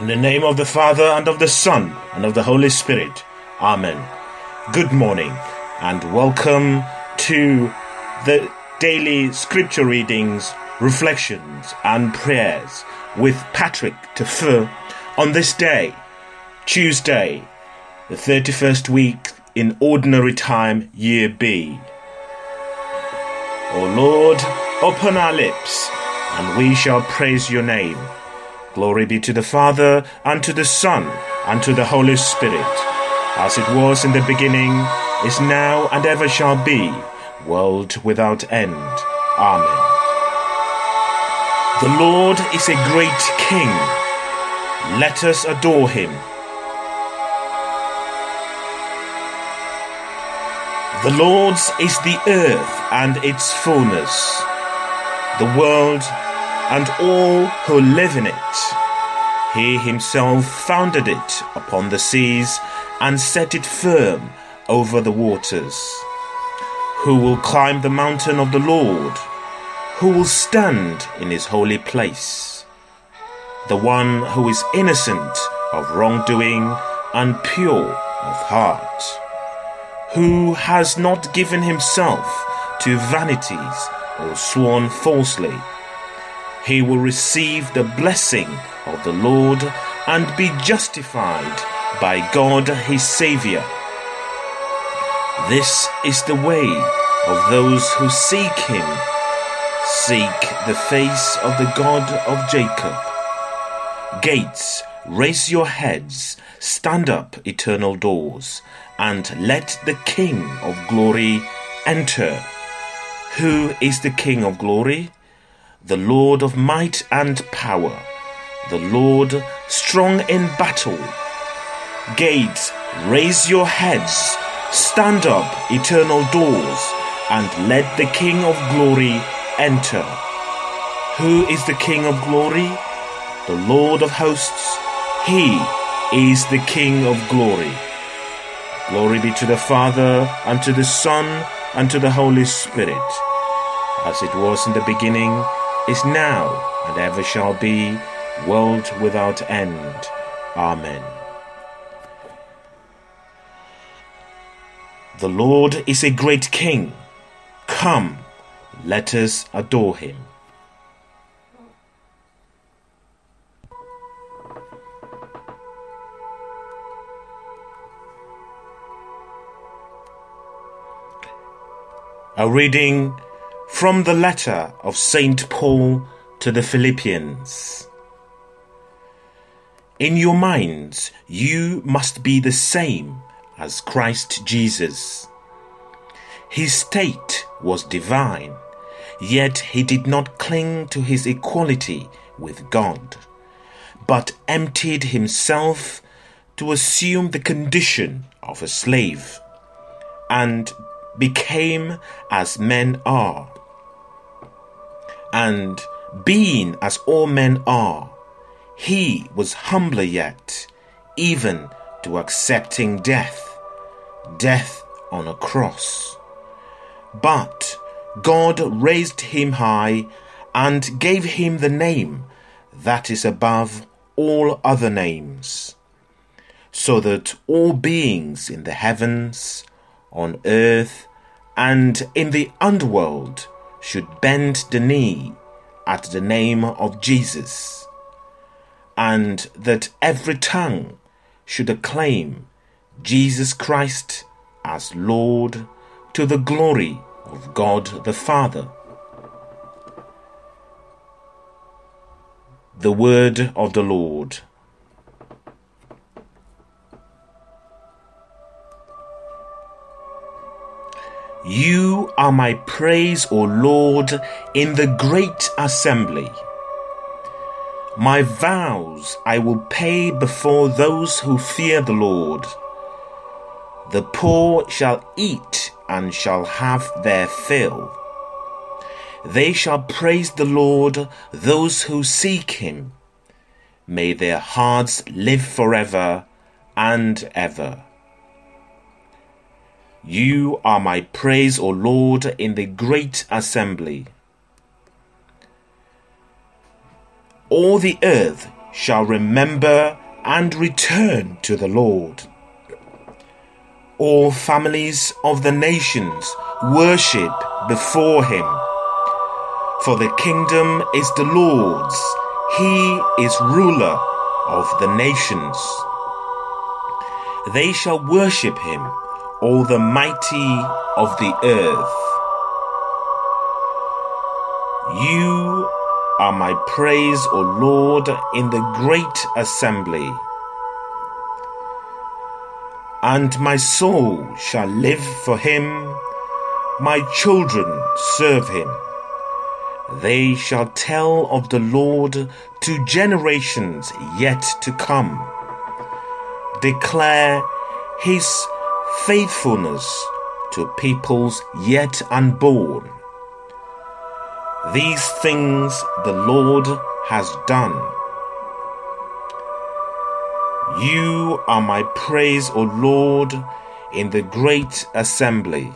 In the name of the Father, and of the Son, and of the Holy Spirit. Amen. Good morning, and welcome to the daily scripture readings, reflections, and prayers with Patrick Tefu on this day, Tuesday, the 31st week in Ordinary Time, Year B. O Lord, open our lips, and we shall praise your name. Glory be to the Father, and to the Son, and to the Holy Spirit, as it was in the beginning, is now, and ever shall be, world without end. Amen. The Lord is a great King. Let us adore him. The Lord's is the earth and its fullness, the world and all who live in it. He himself founded it upon the seas and set it firm over the waters. Who will climb the mountain of the Lord? Who will stand in his holy place? The one who is innocent of wrongdoing and pure of heart. Who has not given himself to vanities or sworn falsely he will receive the blessing of the Lord and be justified by God his Saviour. This is the way of those who seek him. Seek the face of the God of Jacob. Gates, raise your heads, stand up, eternal doors, and let the King of glory enter. Who is the King of glory? The Lord of might and power, the Lord strong in battle. Gates, raise your heads, stand up, eternal doors, and let the King of glory enter. Who is the King of glory? The Lord of hosts. He is the King of glory. Glory be to the Father, and to the Son, and to the Holy Spirit, as it was in the beginning is now, and ever shall be, world without end. Amen. The Lord is a great King. Come, let us adore him. A reading from the letter of St. Paul to the Philippians. In your minds, you must be the same as Christ Jesus. His state was divine, yet he did not cling to his equality with God, but emptied himself to assume the condition of a slave and became as men are and being as all men are, he was humbler yet, even to accepting death, death on a cross. But God raised him high and gave him the name that is above all other names, so that all beings in the heavens, on earth, and in the underworld should bend the knee at the name of Jesus, and that every tongue should acclaim Jesus Christ as Lord to the glory of God the Father. The Word of the Lord. You are my praise, O Lord, in the great assembly. My vows I will pay before those who fear the Lord. The poor shall eat and shall have their fill. They shall praise the Lord, those who seek him. May their hearts live forever and ever. You are my praise, O Lord, in the great assembly. All the earth shall remember and return to the Lord. All families of the nations worship before him. For the kingdom is the Lord's, he is ruler of the nations. They shall worship him, all the mighty of the earth. You are my praise, O Lord, in the great assembly. And my soul shall live for him, my children serve him. They shall tell of the Lord to generations yet to come. Declare his faithfulness to peoples yet unborn. These things the Lord has done. You are my praise, O Lord, in the great assembly.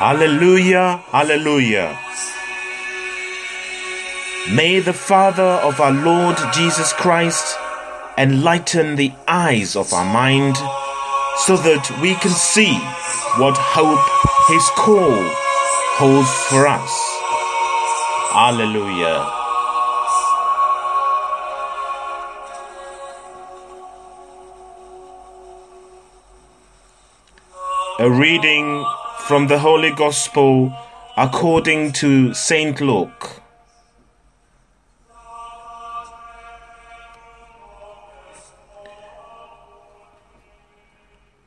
Hallelujah, hallelujah. May the Father of our Lord Jesus Christ enlighten the eyes of our mind so that we can see what hope His call holds for us. Hallelujah. A reading from the Holy Gospel according to St. Luke.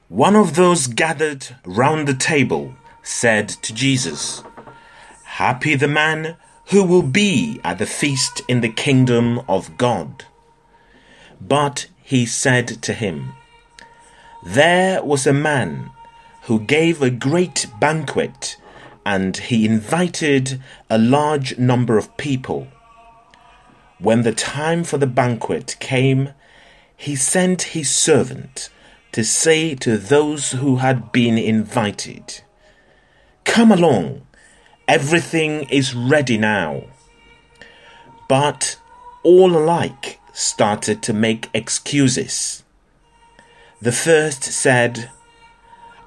One of those gathered round the table said to Jesus, Happy the man who will be at the feast in the kingdom of God. But he said to him, There was a man who gave a great banquet and he invited a large number of people. When the time for the banquet came, he sent his servant to say to those who had been invited, Come along, everything is ready now. But all alike started to make excuses. The first said,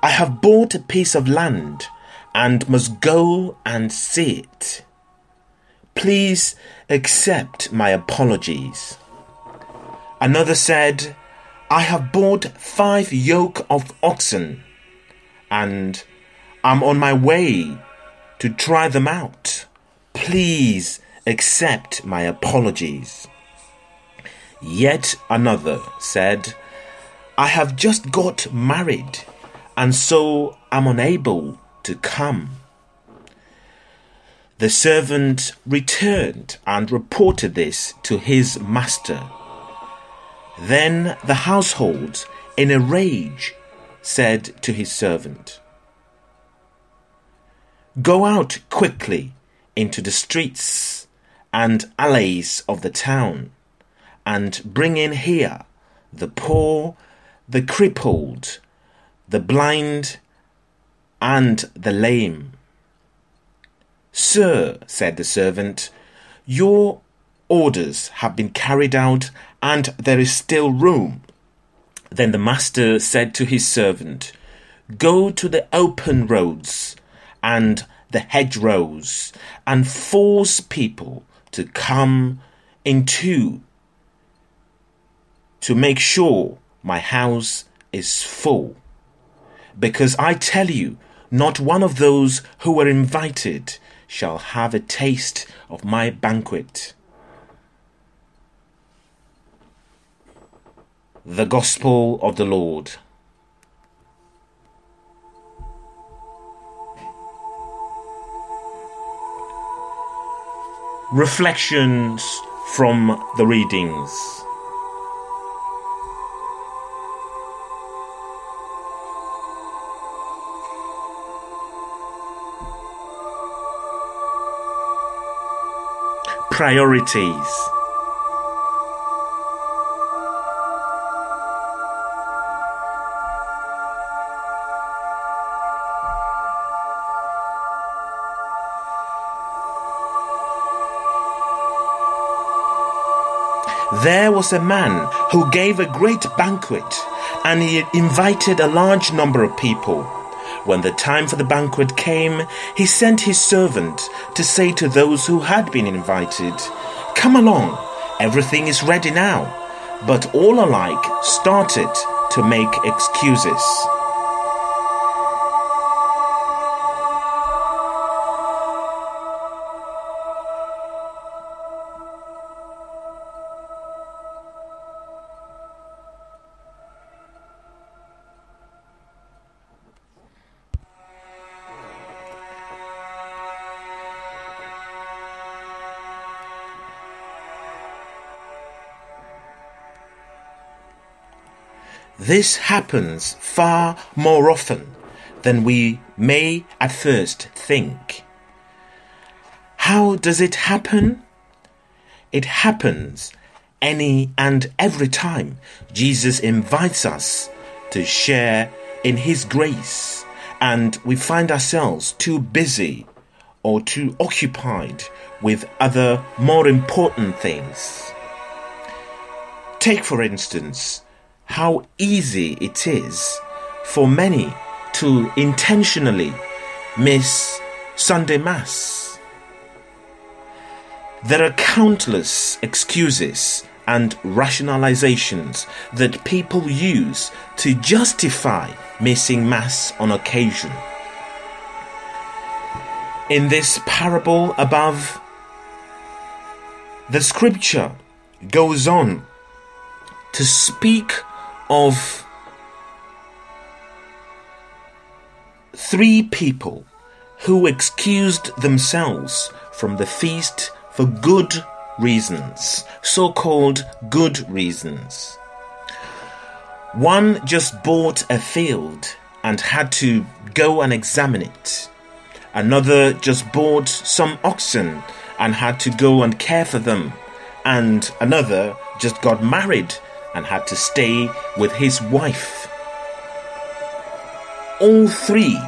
I have bought a piece of land and must go and see it. Please accept my apologies. Another said, I have bought five yoke of oxen and I'm on my way to try them out. Please accept my apologies. Yet another said, I have just got married and so am unable to come. The servant returned and reported this to his master. Then the household, in a rage, said to his servant, Go out quickly into the streets and alleys of the town, and bring in here the poor, the crippled, the blind, and the lame. Sir, said the servant, your orders have been carried out, and there is still room. Then the master said to his servant, Go to the open roads and the hedgerows, and force people to come into to make sure my house is full because I tell you, not one of those who were invited shall have a taste of my banquet. The Gospel of the Lord. Reflections from the readings. Priorities. There was a man who gave a great banquet, and he invited a large number of people. When the time for the banquet came, he sent his servant to say to those who had been invited, Come along, everything is ready now. But all alike started to make excuses. This happens far more often than we may at first think. How does it happen? It happens any and every time Jesus invites us to share in His grace and we find ourselves too busy or too occupied with other more important things. Take, for instance, how easy it is for many to intentionally miss Sunday Mass. There are countless excuses and rationalizations that people use to justify missing Mass on occasion. In this parable above, the scripture goes on to speak of three people who excused themselves from the feast for good reasons, so called good reasons. One just bought a field and had to go and examine it. Another just bought some oxen and had to go and care for them. And another just got married and had to stay with his wife. All three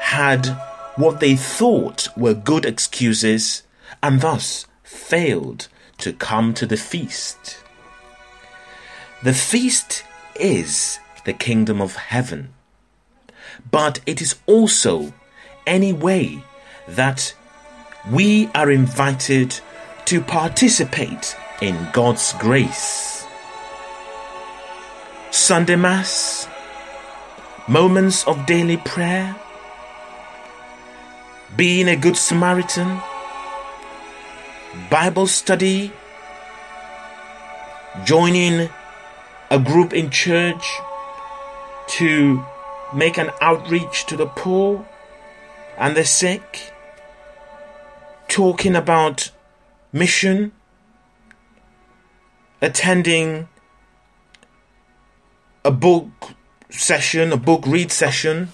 had what they thought were good excuses and thus failed to come to the feast. The feast is the kingdom of heaven, but it is also any way that we are invited to participate in God's grace. Sunday Mass, moments of daily prayer, being a good Samaritan, Bible study, joining a group in church to make an outreach to the poor and the sick, talking about mission, attending a book session, a book read session,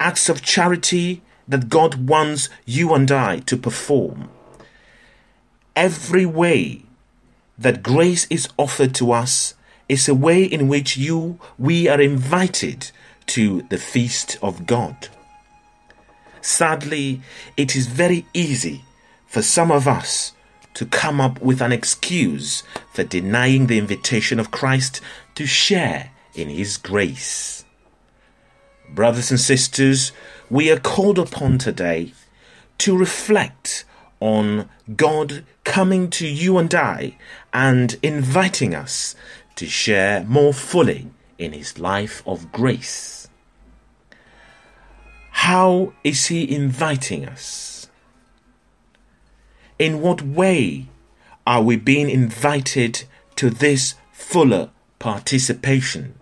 acts of charity that God wants you and I to perform. Every way that grace is offered to us is a way in which you we are invited to the feast of God. Sadly, it is very easy for some of us to come up with an excuse for denying the invitation of Christ to share in His grace. Brothers and sisters, we are called upon today to reflect on God coming to you and I and inviting us to share more fully in His life of grace. How is He inviting us? In what way are we being invited to this fuller participation?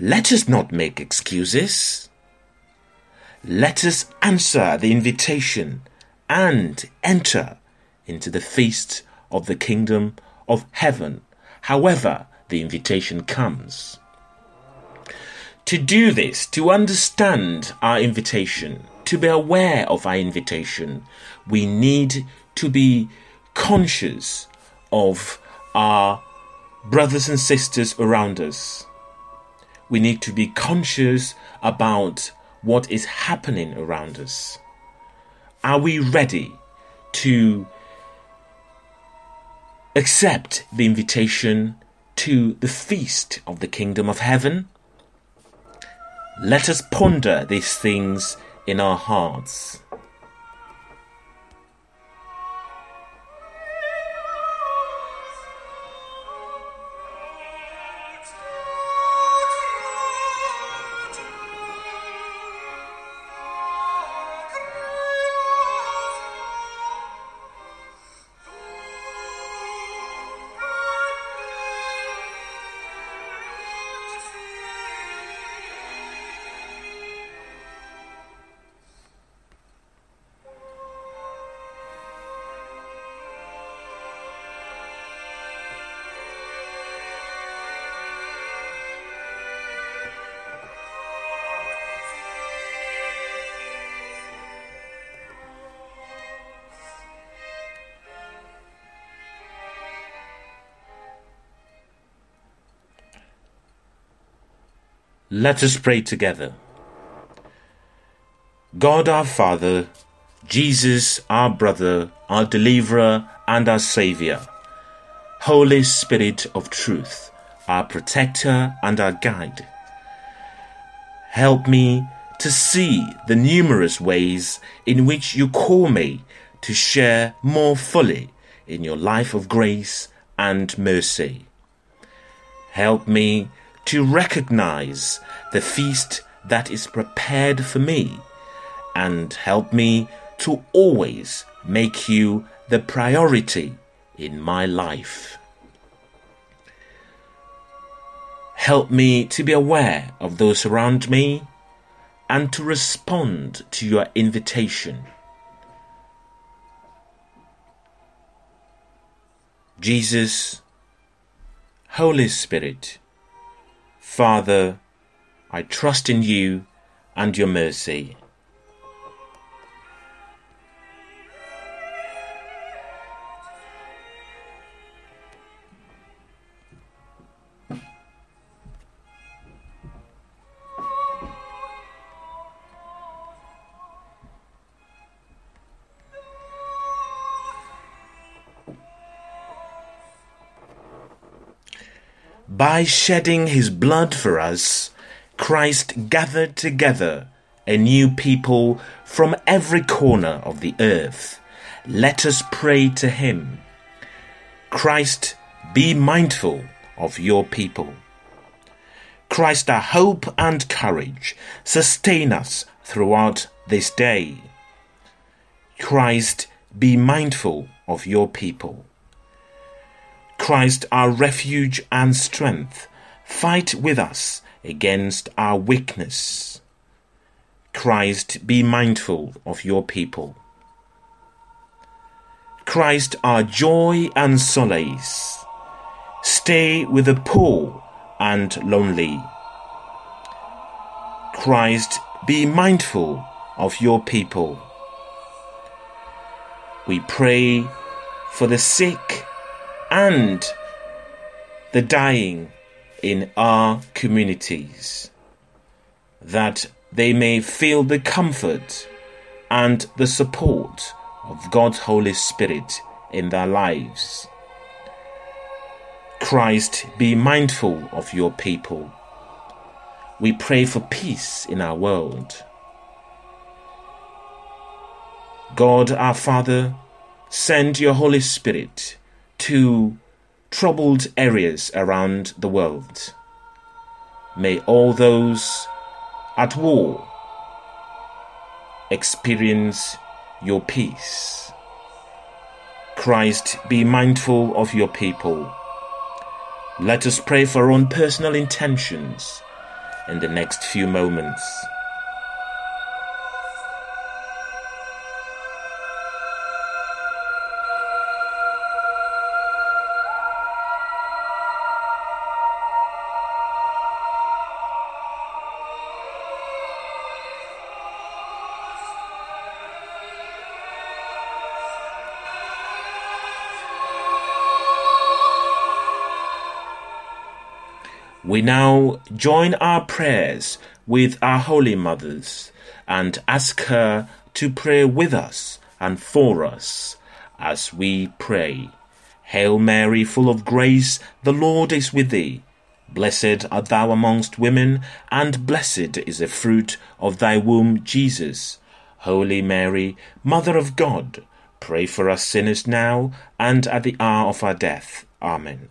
Let us not make excuses. Let us answer the invitation and enter into the feast of the kingdom of heaven, however the invitation comes. To do this, to understand our invitation, to be aware of our invitation, we need to be conscious of our brothers and sisters around us. We need to be conscious about what is happening around us. Are we ready to accept the invitation to the feast of the kingdom of heaven? Let us ponder these things in our hearts. Let us pray together. God our Father, Jesus our brother, our deliverer, and our Saviour, Holy Spirit of truth, our protector and our guide, help me to see the numerous ways in which you call me to share more fully in your life of grace and mercy. Help me to recognize the feast that is prepared for me and help me to always make you the priority in my life. Help me to be aware of those around me and to respond to your invitation. Jesus, Holy Spirit, Father, I trust in you and your mercy. By shedding his blood for us, Christ gathered together a new people from every corner of the earth. Let us pray to him. Christ, be mindful of your people. Christ, our hope and courage, sustain us throughout this day. Christ, be mindful of your people. Christ, our refuge and strength, fight with us against our weakness. Christ, be mindful of your people. Christ, our joy and solace, stay with the poor and lonely. Christ, be mindful of your people. We pray for the sick and the dying in our communities, that they may feel the comfort and the support of God's Holy Spirit in their lives. Christ, be mindful of your people. We pray for peace in our world. God our Father, send your Holy Spirit to troubled areas around the world. May all those at war experience your peace. Christ, be mindful of your people. Let us pray for our own personal intentions in the next few moments. We now join our prayers with our Holy Mothers and ask her to pray with us and for us as we pray. Hail Mary, full of grace, the Lord is with thee. Blessed art thou amongst women, and blessed is the fruit of thy womb, Jesus. Holy Mary, Mother of God, pray for us sinners now and at the hour of our death. Amen.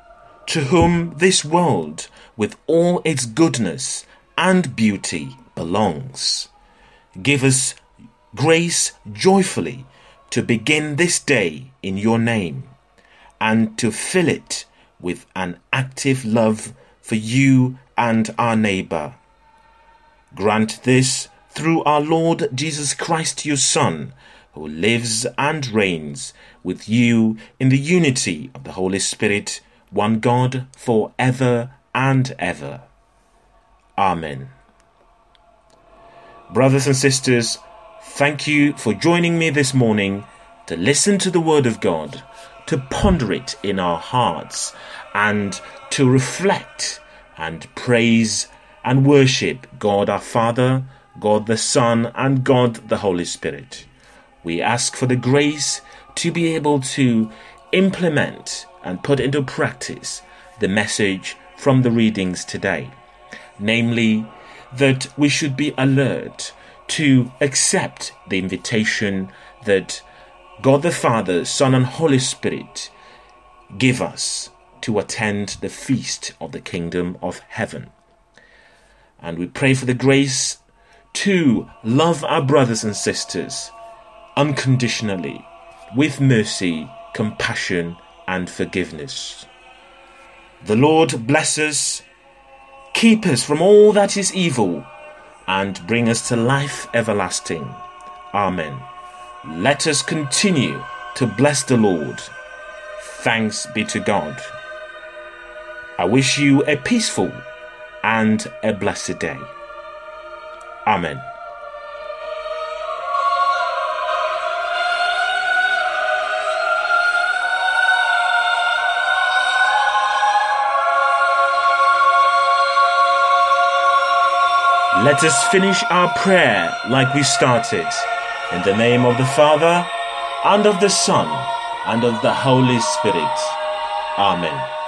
to whom this world, with all its goodness and beauty, belongs. Give us grace joyfully to begin this day in your name and to fill it with an active love for you and our neighbor. Grant this through our Lord Jesus Christ, your Son, who lives and reigns with you in the unity of the Holy Spirit, one God, for ever and ever. Amen. Brothers and sisters, thank you for joining me this morning to listen to the Word of God, to ponder it in our hearts, and to reflect and praise and worship God our Father, God the Son, and God the Holy Spirit. We ask for the grace to be able to implement and put into practice the message from the readings today, namely, that we should be alert to accept the invitation that God the Father, Son, and Holy Spirit give us to attend the feast of the kingdom of heaven. And we pray for the grace to love our brothers and sisters unconditionally, with mercy, compassion, and forgiveness. The Lord bless us Keep us from all that is evil, and bring us to life everlasting. Amen. Let us continue to bless the Lord. Thanks be to God. I wish you a peaceful and a blessed day. Amen. Let us finish our prayer like we started. In the name of the Father, and of the Son, and of the Holy Spirit. Amen.